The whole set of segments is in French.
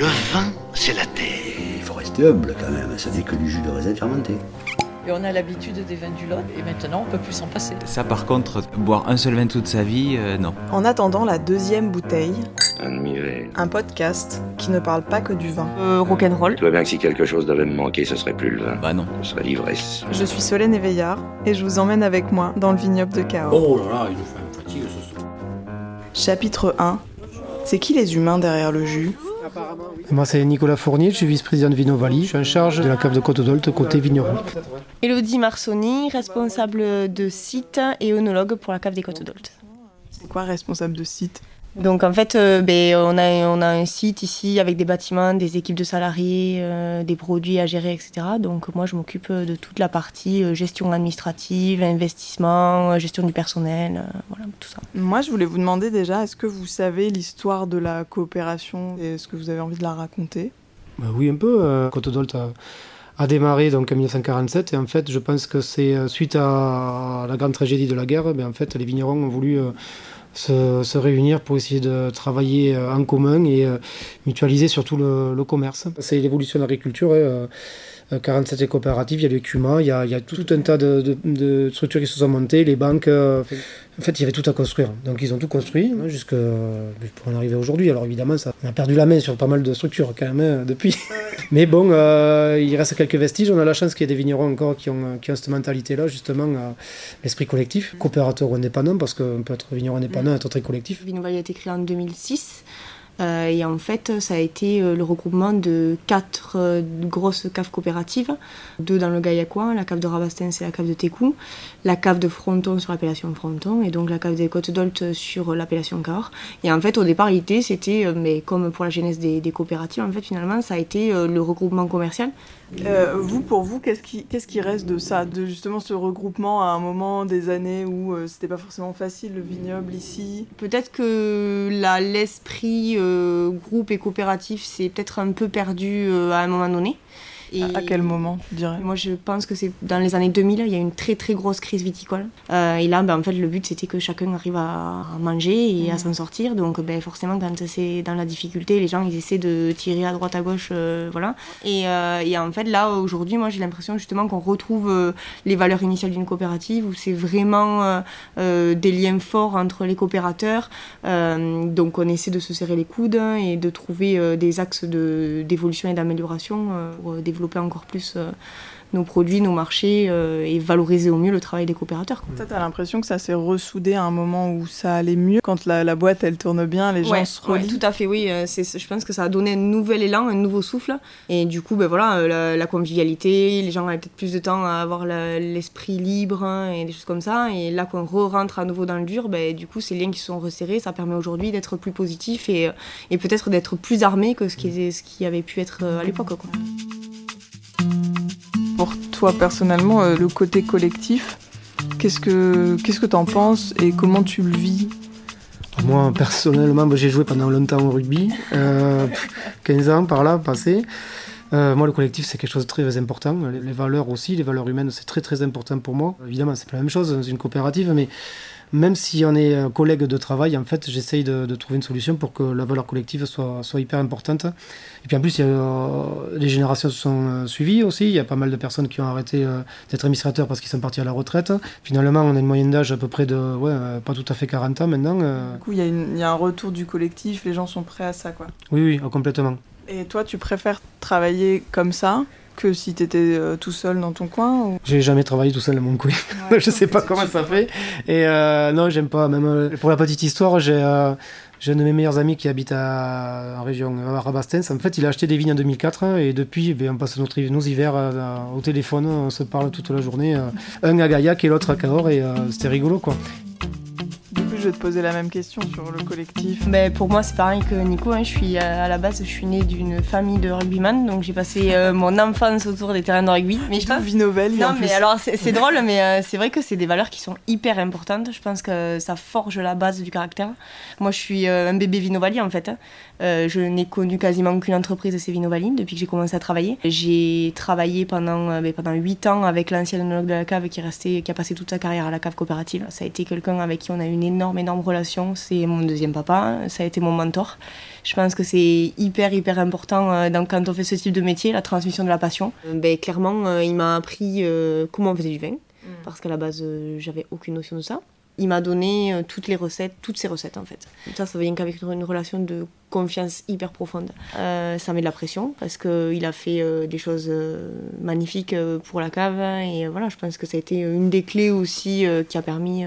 Le vin, c'est la terre. Il faut rester humble quand même, ça n'est que du jus de raisin fermenté. Et on a l'habitude des vins du Lot, et maintenant on peut plus s'en passer. Ça par contre, boire un seul vin toute sa vie, euh, non. En attendant la deuxième bouteille, un podcast qui ne parle pas que du vin. Euh, rock'n'roll. Je vois bien que si quelque chose devait me manquer, ce serait plus le vin. Bah non. Ce serait l'ivresse. Je suis Solène Éveillard et je vous emmène avec moi dans le vignoble de Cahors. Oh là là, il nous fait une fatigue ce soir. Chapitre 1 C'est qui les humains derrière le jus? Moi, c'est Nicolas Fournier, je suis vice-président de Vinovali. Je suis en charge de la cave de Côte-d'Olt côté vigneron. Elodie Marsoni, responsable de site et œnologue pour la cave des Côtes d'Olt. C'est quoi responsable de site? Donc en fait, euh, ben, on, a, on a un site ici avec des bâtiments, des équipes de salariés, euh, des produits à gérer, etc. Donc moi, je m'occupe de toute la partie euh, gestion administrative, investissement, euh, gestion du personnel, euh, voilà, tout ça. Moi, je voulais vous demander déjà, est-ce que vous savez l'histoire de la coopération et est-ce que vous avez envie de la raconter? Bah oui, un peu. euh, Côte-d'Olt a, a démarré donc en 1947 et en fait, je pense que c'est euh, suite à la grande tragédie de la guerre, ben, en fait, les vignerons ont voulu euh, se, se réunir pour essayer de travailler euh, en commun et euh, mutualiser surtout le, le commerce. C'est l'évolution de l'agriculture. hein, euh, euh, 47 coopératives, il y a le CUMA, il y a, il y a tout un tas de, de- de structures qui se sont montées, les banques. euh, en fait, il y avait tout à construire. Donc, ils ont tout construit hein, jusqu'à pour en arriver aujourd'hui. Alors, évidemment, ça, on a perdu la main sur pas mal de structures quand même hein, depuis. Mais bon, euh, il reste quelques vestiges. On a la chance qu'il y ait des vignerons encore qui ont, qui ont cette mentalité-là, justement, euh, l'esprit collectif, coopérateur ou indépendant, parce qu'on peut être vigneron indépendant et être très collectif. Vinovali a été créé en 2006. Euh, et en fait, ça a été euh, le regroupement de quatre euh, grosses caves coopératives, deux dans le Gaillacois, la cave de Rabastens et la cave de Técou, la cave de Fronton sur l'appellation Fronton, et donc la cave des Côtes d'Olt sur l'appellation Cahors. Et en fait, au départ, l'idée, c'était, mais comme pour la genèse des, des coopératives, en fait, finalement, ça a été le regroupement commercial. Euh, Vous, pour vous, qu'est-ce qui, qu'est-ce qui reste de ça De justement ce regroupement à un moment des années où euh, c'était pas forcément facile, le vignoble ici? Peut-être que l'esprit euh, groupe et coopératif s'est peut-être un peu perdu euh, à un moment donné. Et À quel moment, tu dirais? Moi, je pense que c'est dans les années 2000, il y a eu une très très grosse crise viticole. Euh, et là, ben, en fait, le but c'était que chacun arrive à manger et à s'en sortir. Donc, ben, forcément, quand c'est dans la difficulté, les gens ils essaient de tirer à droite à gauche, euh, voilà. Et, euh, et en fait, là aujourd'hui, moi, j'ai l'impression justement qu'on retrouve les valeurs initiales d'une coopérative où c'est vraiment des liens forts entre les coopérateurs. Donc, on essaie de se serrer les coudes et de trouver des axes de- d'évolution et d'amélioration pour euh, développer encore plus euh, nos produits, nos marchés euh, et valoriser au mieux le travail des coopérateurs. quoi. Ça, t'as l'impression que ça s'est ressoudé à un moment où ça allait mieux Quand la, la boîte, elle tourne bien, les gens Ouais, se ouais, relient? tout à fait, oui. euh, c'est- je pense que ça a donné un nouvel élan, un nouveau souffle. Et du coup, ben voilà, la, la convivialité, les gens avaient peut-être plus de temps à avoir la- l'esprit libre hein, et des choses comme ça. Et là qu'on re-rentre à nouveau dans le dur, ben, du coup, ces liens qui se sont resserrés, ça permet aujourd'hui d'être plus positif et, et peut-être d'être plus armé que ce qui, ce qui avait pu être à l'époque. quoi. Pour toi, personnellement, euh, le côté collectif, qu'est-ce que qu'est-ce que t'en penses et comment tu le vis? Moi, personnellement, j'ai joué pendant longtemps au rugby, euh, 15 ans par là, passé. Euh, moi, le collectif, c'est quelque chose de très important. Les, les valeurs aussi, les valeurs humaines, c'est très très important pour moi. Évidemment, c'est pas la même chose dans une coopérative, mais même si on est euh, collègue de travail, en fait, j'essaye de, de trouver une solution pour que la valeur collective soit, soit hyper importante. Et puis en plus, il y a, euh, les générations se sont euh, suivies aussi. Il y a pas mal de personnes qui ont arrêté euh, d'être administrateurs parce qu'ils sont partis à la retraite. Finalement, on a une moyenne d'âge à peu près de, ouais, pas tout à fait 40 ans maintenant. Du coup, il y, a une- il y a un retour du collectif, les gens sont prêts à ça, quoi. Oui, oui, complètement. Et toi, tu préfères travailler comme ça que si t'étais euh, tout seul dans ton coin ou... J'ai jamais travaillé tout seul dans mon coin. je sais pas comment ça fait. Et euh, non, j'aime pas. Même euh, pour la petite histoire, j'ai euh, j'ai un de mes meilleurs amis qui habite à, en région à Rabastens. En fait, il a acheté des vignes en 2004 hein, et depuis, ben, on passe notre, nos hivers euh, au téléphone, on se parle toute la journée. euh, un à Gaillac et l'autre à Cahors et euh, c'était rigolo quoi. Je vais te poser la même question sur le collectif. Ben, pour moi, c'est pareil que Nico. hein. Je suis, euh, à la base, je suis née d'une famille de rugbyman, donc j'ai passé euh, mon enfance autour des terrains de rugby. Mais je pense Vinovel, Non, mais plus. alors c'est drôle, mais euh, c'est vrai que c'est des valeurs qui sont hyper importantes. Je pense que ça forge la base du caractère. Moi, je suis euh, un bébé Vinovali en fait. hein. Je n'ai connu quasiment qu'une entreprise, c'est Vinovali, depuis que j'ai commencé à travailler. J'ai travaillé pendant, ben, pendant 8 ans avec l'ancien de la cave qui, est resté, qui a passé toute sa carrière à la cave coopérative. Ça a été quelqu'un avec qui on a eu une énorme énorme, énorme relation. C'est mon deuxième papa, ça a été mon mentor. Je pense que c'est hyper, hyper important euh, dans, quand on fait ce type de métier, la transmission de la passion. Euh, ben, clairement, euh, il m'a appris euh, comment on faisait du vin, parce qu'à la base, euh, j'avais aucune notion de ça. Il m'a donné euh, toutes les recettes, toutes ses recettes en fait. Ça, ça vient qu'avec une relation de confiance hyper profonde. Euh, ça met de la pression parce qu'il a fait euh, des choses euh, magnifiques pour la cave et voilà, je pense que ça a été une des clés aussi qui a permis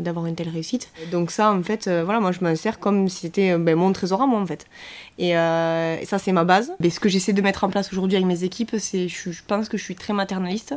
d'avoir une telle réussite. Donc ça, en fait, voilà, moi je m'en sers comme si c'était ben, mon trésor à moi en fait. Et, ça, c'est ma base. Mais ce que j'essaie de mettre en place aujourd'hui avec mes équipes, c'est, je, je pense que je suis très maternaliste.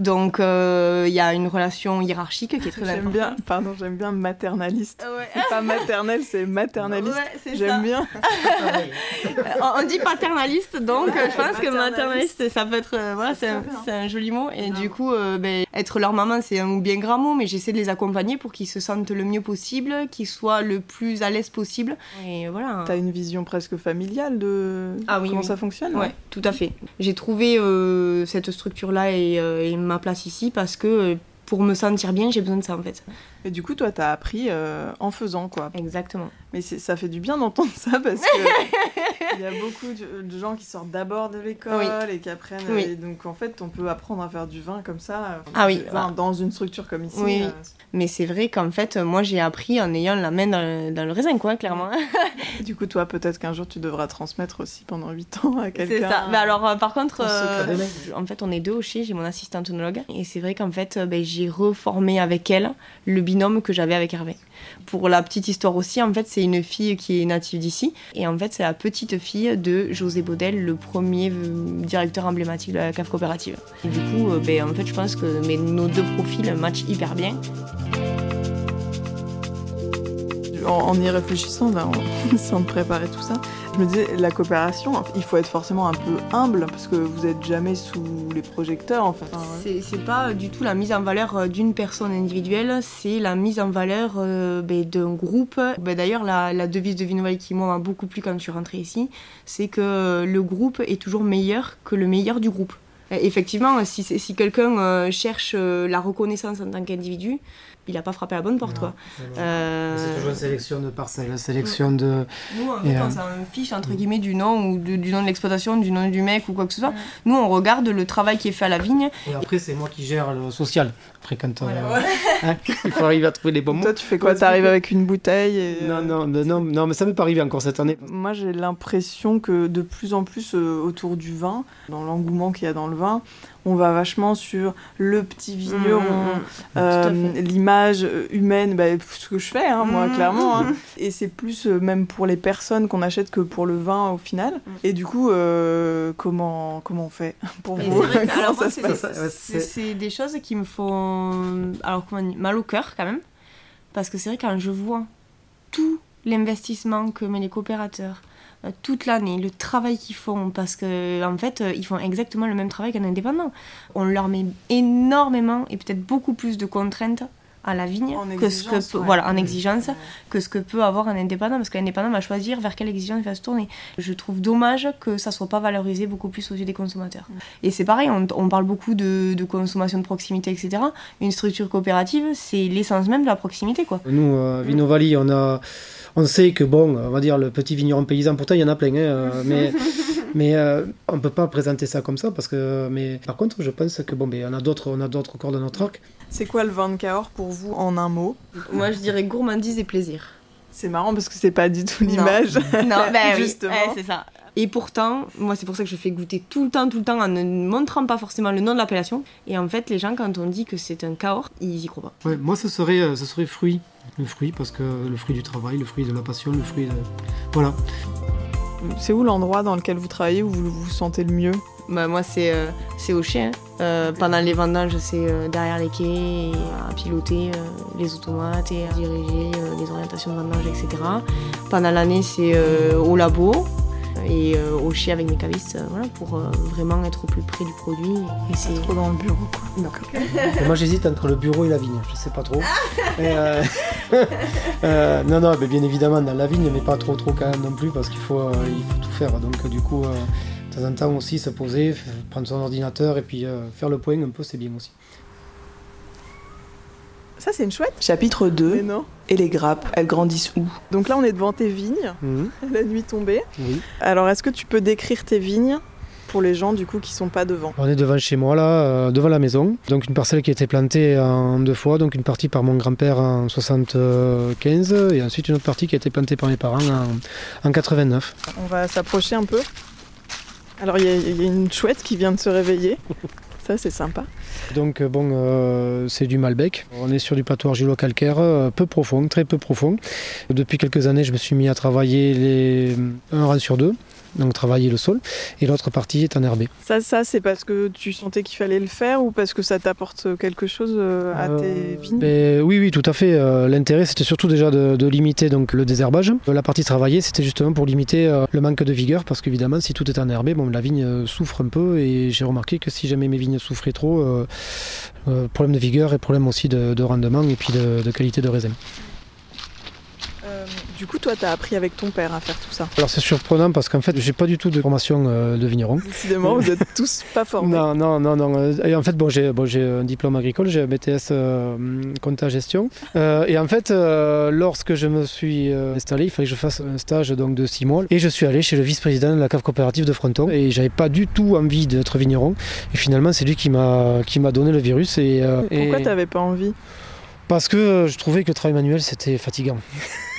Donc euh, il y a une relation hiérarchique qui est très J'aime importante. bien, pardon, j'aime bien maternaliste. Ouais. C'est pas maternel, c'est maternaliste. Ouais. J'aime bien. On, on dit paternaliste, donc Ouais, euh, je pense que maternaliste. ça peut être, euh, voilà, c'est un, joli mot. Et du coup, euh, ben, être leur maman, c'est un bien grand mot, mais j'essaie de les accompagner pour qu'ils se sentent le mieux possible, qu'ils soient le plus à l'aise possible. Et voilà. T'as une vision presque familiale de Ah oui, comment oui. ça fonctionne Ouais, tout à fait. J'ai trouvé euh, cette structure-là et, euh, et ma place ici parce que euh, pour me sentir bien, j'ai besoin de ça en fait. Et du coup, toi, t'as appris euh, en faisant, quoi. Exactement. Mais ça fait du bien d'entendre ça parce que il y a beaucoup de, de gens qui sortent d'abord de l'école et qui apprennent. Oui. Et donc, en fait, on peut apprendre à faire du vin comme ça. euh, Ah oui, enfin, bah. dans une structure comme ici. Oui, euh, Mais c'est vrai qu'en fait, moi j'ai appris en ayant la main dans le, dans le raisin, quoi, clairement. Du coup, toi, peut-être qu'un jour, tu devras transmettre aussi pendant 8 ans à quelqu'un. C'est ça. Mais alors, euh, par contre, en fait, on est deux au chez, j'ai mon assistante œnologue. Et c'est vrai qu'en fait, ben, j'ai reformé avec elle le que j'avais avec Hervé. Pour la petite histoire aussi, en fait, c'est une fille qui est native d'ici. Et en fait, c'est la petite fille de José Baudel, le premier euh, directeur emblématique de la cave coopérative. Et du coup, euh, ben, en fait, je pense que nos deux profils matchent hyper bien. En, y réfléchissant, là, en essayant de préparer tout ça, je me disais, la coopération, il faut être forcément un peu humble parce que vous n'êtes jamais sous les projecteurs, en fait. Ouais. C'est- pas du tout la mise en valeur euh, d'une personne individuelle, c'est la mise en valeur euh, ben, d'un groupe. Ben, D'ailleurs, la, devise de Vinoval qui m'a beaucoup plu quand je suis rentrée ici, c'est que le groupe est toujours meilleur que le meilleur du groupe. Effectivement, si, quelqu'un euh, cherche la reconnaissance en tant qu'individu, il n'a pas frappé à la bonne porte. Quoi. Euh, C'est toujours une sélection de parcelles, sélection de. Nous, en fait, euh, on s'en fiche entre guillemets du nom ou de- du nom de l'exploitation, du nom du mec ou quoi que ce soit. Nous, on regarde le travail qui est fait à la vigne. Et après, c'est moi qui gère le social. Après, quand. euh, Voilà. hein, il faut arriver à trouver les bons mots. Toi, tu fais quoi? T'arrives avec une bouteille et... Non, non, non, non, non, mais ça m'est pas arrivé encore cette année. Moi, j'ai l'impression que de plus en plus euh, autour du vin, dans l'engouement qu'il y a dans le vin, on va vachement sur le petit vigneron, Mm, euh, Tout à fait. l'image euh, humaine, bah, ce que je fais, hein, moi, Mm. clairement. hein. Et c'est plus euh, même pour les personnes qu'on achète que pour le vin au final. Mm. Et du coup, euh, comment, comment on fait pour Et vous c'est des choses qui me font alors mal au cœur quand même parce que c'est vrai quand je vois tout l'investissement que met les coopérateurs euh, toute l'année, le travail qu'ils font, parce que en fait, euh, ils font exactement le même travail qu'un indépendant. On leur met énormément et peut-être beaucoup plus de contraintes à la vigne En que ce que exigence, peut- ouais. voilà en exigence que ce que peut avoir un indépendant parce qu'un indépendant va choisir vers quelle exigence il va se tourner. Je trouve dommage que ça soit pas valorisé beaucoup plus aux yeux des consommateurs. Et c'est pareil, on, on parle beaucoup de, de consommation de proximité, etc. Une structure coopérative, c'est l'essence même de la proximité, quoi. Nous, euh, Vinovali, on a, on sait que bon, on va dire le petit vigneron paysan, pourtant il y en a plein, hein, euh, mais, mais euh, on peut pas présenter ça comme ça parce que, mais par contre, je pense que bon, ben, on a d'autres, on a d'autres corps dans notre arc. C'est quoi le vin de Cahors pour vous en un mot? Moi, je dirais gourmandise et plaisir. C'est marrant parce que c'est pas du tout l'image. Non, ben oui, Justement. ouais, c'est ça. Et pourtant, moi, c'est pour ça que je fais goûter tout le temps, tout le temps, en ne montrant pas forcément le nom de l'appellation. Et en fait, les gens, quand on dit que c'est un Cahors, ils y croient pas. Ouais, moi, ce serait, euh, ce serait fruit, le fruit parce que le fruit du travail, le fruit de la passion, le fruit de, voilà. C'est où l'endroit dans lequel vous travaillez où vous vous sentez le mieux? Bah, moi, c'est euh, c'est au chien. Euh, pendant les vendanges, c'est euh, derrière les quais, à piloter les automates et à diriger les orientations de vendange, etc. Pendant l'année, c'est au labo et euh, au chien avec mes cavistes, euh, voilà, pour euh, vraiment être au plus près du produit. Et c'est Trop dans le bureau, quoi. Et moi, j'hésite entre le bureau et la vigne, je sais pas trop. Mais, euh, euh, non, non, mais bien évidemment dans la vigne, mais pas trop, trop quand même non plus parce qu'il faut, euh, il faut tout faire. Donc, du coup, euh, de temps en temps aussi se poser, prendre son ordinateur et puis euh, faire le point un peu, c'est bien aussi. Ça, c'est une chouette. Chapitre 2. non. Et les grappes, elles grandissent où? Donc là, on est devant tes vignes, Mhm. la nuit tombée. Oui. Alors, est-ce que tu peux décrire tes vignes pour les gens, du coup, qui sont pas devant? On est devant chez moi, là, euh, devant la maison. Donc une parcelle qui a été plantée en deux fois. Donc une partie par mon grand-père en 75 et ensuite une autre partie qui a été plantée par mes parents en, en 89. On va s'approcher un peu. Alors, il y, a- il y a une chouette qui vient de se réveiller. C'est sympa. Donc euh, bon, euh, c'est du Malbec. On est sur du plateau argilo-calcaire, euh, peu profond, très peu profond. Depuis quelques années, je me suis mis à travailler les... un rang sur deux. Donc travailler le sol. Et l'autre partie est enherbée. Ça, ça c'est parce que tu sentais qu'il fallait le faire ou parce que ça t'apporte quelque chose euh, à tes Euh, vignes? ben, oui, oui, tout à fait. Euh, L'intérêt, c'était surtout déjà de, de limiter donc, le désherbage. La partie travaillée, c'était justement pour limiter le manque de vigueur, parce qu'évidemment, si tout est enherbé, bon, la vigne souffre un peu. Et j'ai remarqué que si jamais mes vignes souffraient trop, euh, euh, problème de vigueur et problème aussi de, de rendement et puis de, de qualité de raisin. Euh, Du coup, toi, t'as appris avec ton père à faire tout ça. Alors c'est surprenant parce qu'en fait, j'ai pas du tout de formation euh, de vigneron. Décidément, vous êtes tous pas formés. Non, non, non, non. Euh, Et en fait, bon, j'ai bon, un diplôme agricole, j'ai un BTS euh, compta gestion. Et en fait, lorsque je me suis installé, il fallait que je fasse un stage donc, de six mois. Et je suis allé chez le vice-président de la cave coopérative de Fronton. Et j'avais pas du tout envie d'être vigneron. Et finalement, c'est lui qui m'a donné le virus. Et, Pourquoi et- t'avais pas envie? Parce que je trouvais que le travail manuel, c'était fatigant.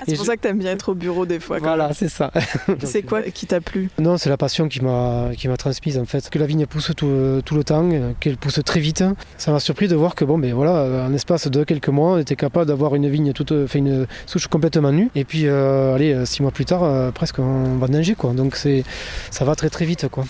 Ah, C'est pour je- ça que t'aimes bien être au bureau des fois. Voilà, c'est ça. C'est quoi qui t'a plu? Non, c'est la passion qui m'a qui m'a transmise en fait. Que la vigne pousse tout, tout le temps, euh, qu'elle pousse très vite. Ça m'a surpris de voir que bon, ben voilà, euh, en espace de quelques mois, on était capable d'avoir une vigne toute, fait une souche complètement nue. Et puis, euh, allez, euh, six mois plus tard, euh, presque on va nager quoi. Donc c'est, ça va très très vite quoi.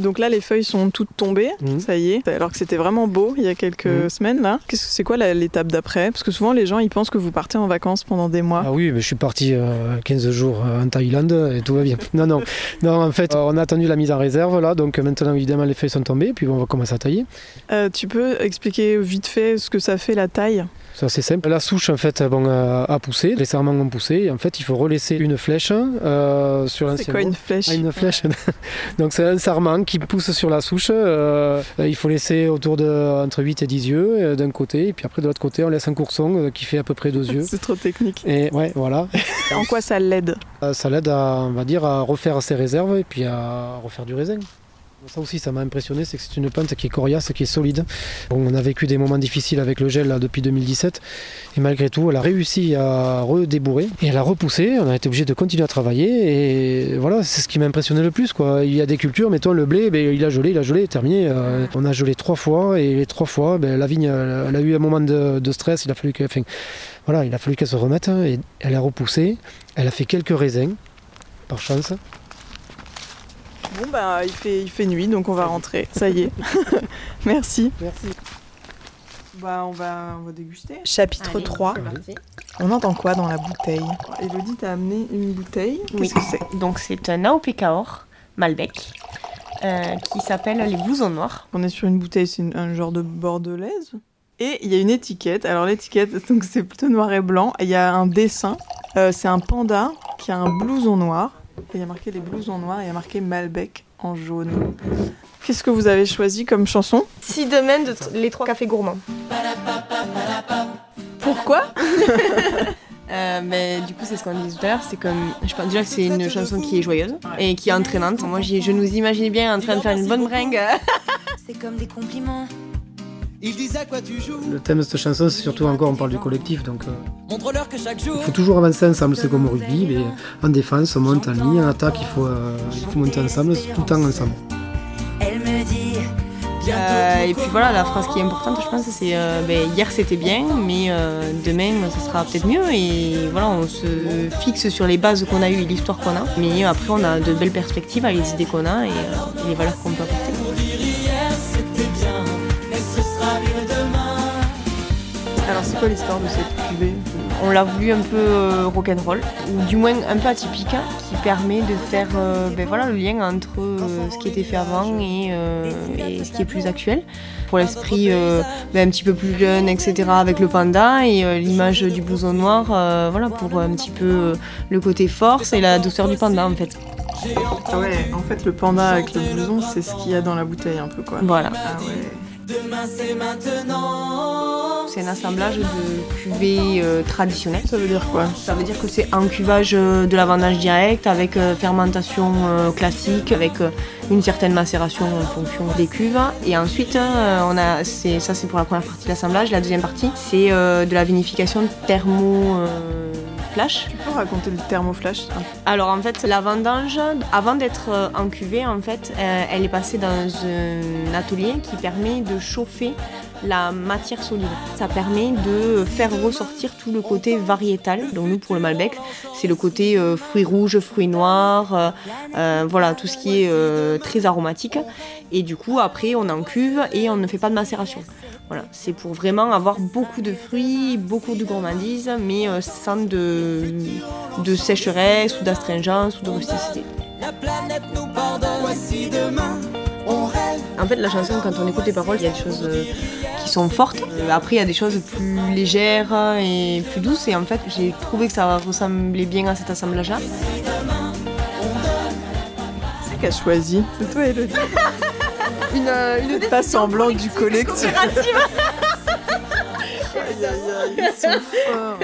Donc là, les feuilles sont toutes tombées, Mhm. ça y est. Alors que c'était vraiment beau il y a quelques Mhm. semaines là. Qu'est-ce que c'est quoi l'étape d'après? Parce que souvent les gens ils pensent que vous partez en vacances pendant des mois. Ah oui, mais je suis parti euh, 15 jours euh, en Thaïlande et tout va bien. Non, non, non. En fait, euh, on a attendu la mise en réserve là, donc maintenant évidemment les feuilles sont tombées, puis on va commencer à tailler. Euh, tu peux expliquer vite fait ce que ça fait la taille? C'est assez simple. La souche en fait bon, a, a poussé, les serments ont poussé. Et en fait, il faut relaisser une flèche euh, sur C'est l'ancien quoi mot. une flèche Ah, une flèche. Donc c'est un sarment qui pousse sur la souche. euh, il faut laisser autour de entre 8 et 10 yeux euh, d'un côté, et puis après de l'autre côté, on laisse un courson euh, qui fait à peu près deux yeux. C'est trop technique. Et ouais, voilà. En quoi ça l'aide? Euh, Ça l'aide à, on va dire, à refaire ses réserves et puis à refaire du raisin. Ça aussi, ça m'a impressionné, c'est que c'est une plante qui est coriace, qui est solide. On a vécu des moments difficiles avec le gel depuis 2017, et malgré tout, elle a réussi à redébourrer et elle a repoussé. On a été obligé de continuer à travailler, et voilà, c'est ce qui m'a impressionné le plus. Il y a des cultures, mettons le blé, ben, il a gelé, il a gelé, terminé. Euh, on a gelé trois fois, et les trois fois, ben, la vigne, elle, a eu un moment de, stress. Il a fallu que, enfin, voilà, il a fallu qu'elle se remette, et elle a repoussé. Elle a fait quelques raisins, par chance. Bon bah il fait, il fait nuit donc on va rentrer. Ça y est. Merci. Merci. Bah on va, on va déguster. Chapitre 3. On entend quoi dans la bouteille? Elodie t'a amené une bouteille? Qu'est-ce Oui. que c'est? Donc c'est un AOP Cahors Malbec euh, qui s'appelle les blousons noirs. On est sur une bouteille, c'est un genre de bordelaise. Et il y a une étiquette. Alors l'étiquette, donc c'est plutôt noir et blanc. Et il y a un dessin. Euh, c'est un panda qui a un blouson noir. Et il y a marqué les blousons noirs et il y a marqué Malbec en jaune. Qu'est-ce que vous avez choisi comme chanson? Si demain de les trois cafés gourmands. Pourquoi? Euh, mais du coup, c'est ce qu'on disait tout à l'heure. C'est comme, je pense déjà que c'est une chanson qui est joyeuse et qui est entraînante. Moi, je nous imaginais bien en train de faire une bonne bringue. C'est comme des compliments. Ils disent à quoi tu joues. Le thème de cette chanson, c'est surtout encore, on parle du collectif, donc euh, Montre-leur que chaque jour. il faut toujours avancer ensemble, c'est comme au rugby, mais en défense, on monte en ligne, en attaque, il faut, euh, il faut monter ensemble, tout le temps ensemble. Elle me dit. Euh, et puis voilà, la phrase qui est importante, je pense, c'est euh, ben, hier c'était bien, mais euh, demain ça sera peut-être mieux. Et voilà, on se fixe sur les bases qu'on a eues et l'histoire qu'on a. Mais après, on a de belles perspectives avec les idées qu'on a et, euh, et les valeurs qu'on peut apporter. Alors c'est quoi l'histoire de cette cuvée On l'a voulu un peu euh, rock'n'roll, ou du moins un peu atypique, hein, qui permet de faire euh, ben voilà, le lien entre euh, ce qui était fait avant et, euh, et ce qui est plus actuel. Pour l'esprit euh, ben, un petit peu plus jeune, etc., avec le panda, et euh, l'image du blouson noir, euh, voilà, pour un petit peu euh, le côté force et la douceur du panda en fait. Ah ouais, en fait le panda avec le blouson, c'est ce qu'il y a dans la bouteille un peu quoi. Voilà. Ah ouais. Demain c'est maintenant. C'est un assemblage de cuvées euh, traditionnelles. Ça veut dire quoi Ça veut dire que c'est un cuvage euh, de la vendange direct avec euh, fermentation euh, classique, avec une certaine macération en fonction des cuves. Et ensuite, on a, ça c'est pour la première partie de l'assemblage. La deuxième partie, c'est de la vinification thermo flash. Tu peux raconter le thermoflash Alors en fait, la vendange, avant d'être en cuvée, en fait, elle est passée dans un atelier qui permet de chauffer la matière solide. Ça permet de faire ressortir tout le côté variétal. Donc nous, pour le Malbec, c'est le côté euh, fruits rouges, fruits noirs, euh, euh, voilà, tout ce qui est euh, très aromatique. Et du coup, après, on en cuve et on ne fait pas de macération. Voilà, c'est pour vraiment avoir beaucoup de fruits, beaucoup de gourmandise, mais euh, sans de, de sécheresse ou d'astringence ou de rusticité. La planète nous pardonne. Voici demain, on rêve. En fait, la chanson, quand on écoute les paroles, il y a des choses euh, qui sont fortes. Après, il y a des choses plus légères et plus douces. Et en fait, j'ai trouvé que ça ressemblait bien à cet assemblage-là. C'est qui a choisi C'est toi, Elodie. Une, euh, une Pas semblant du collectif. Aïe, aïe, aïe, ils sont forts.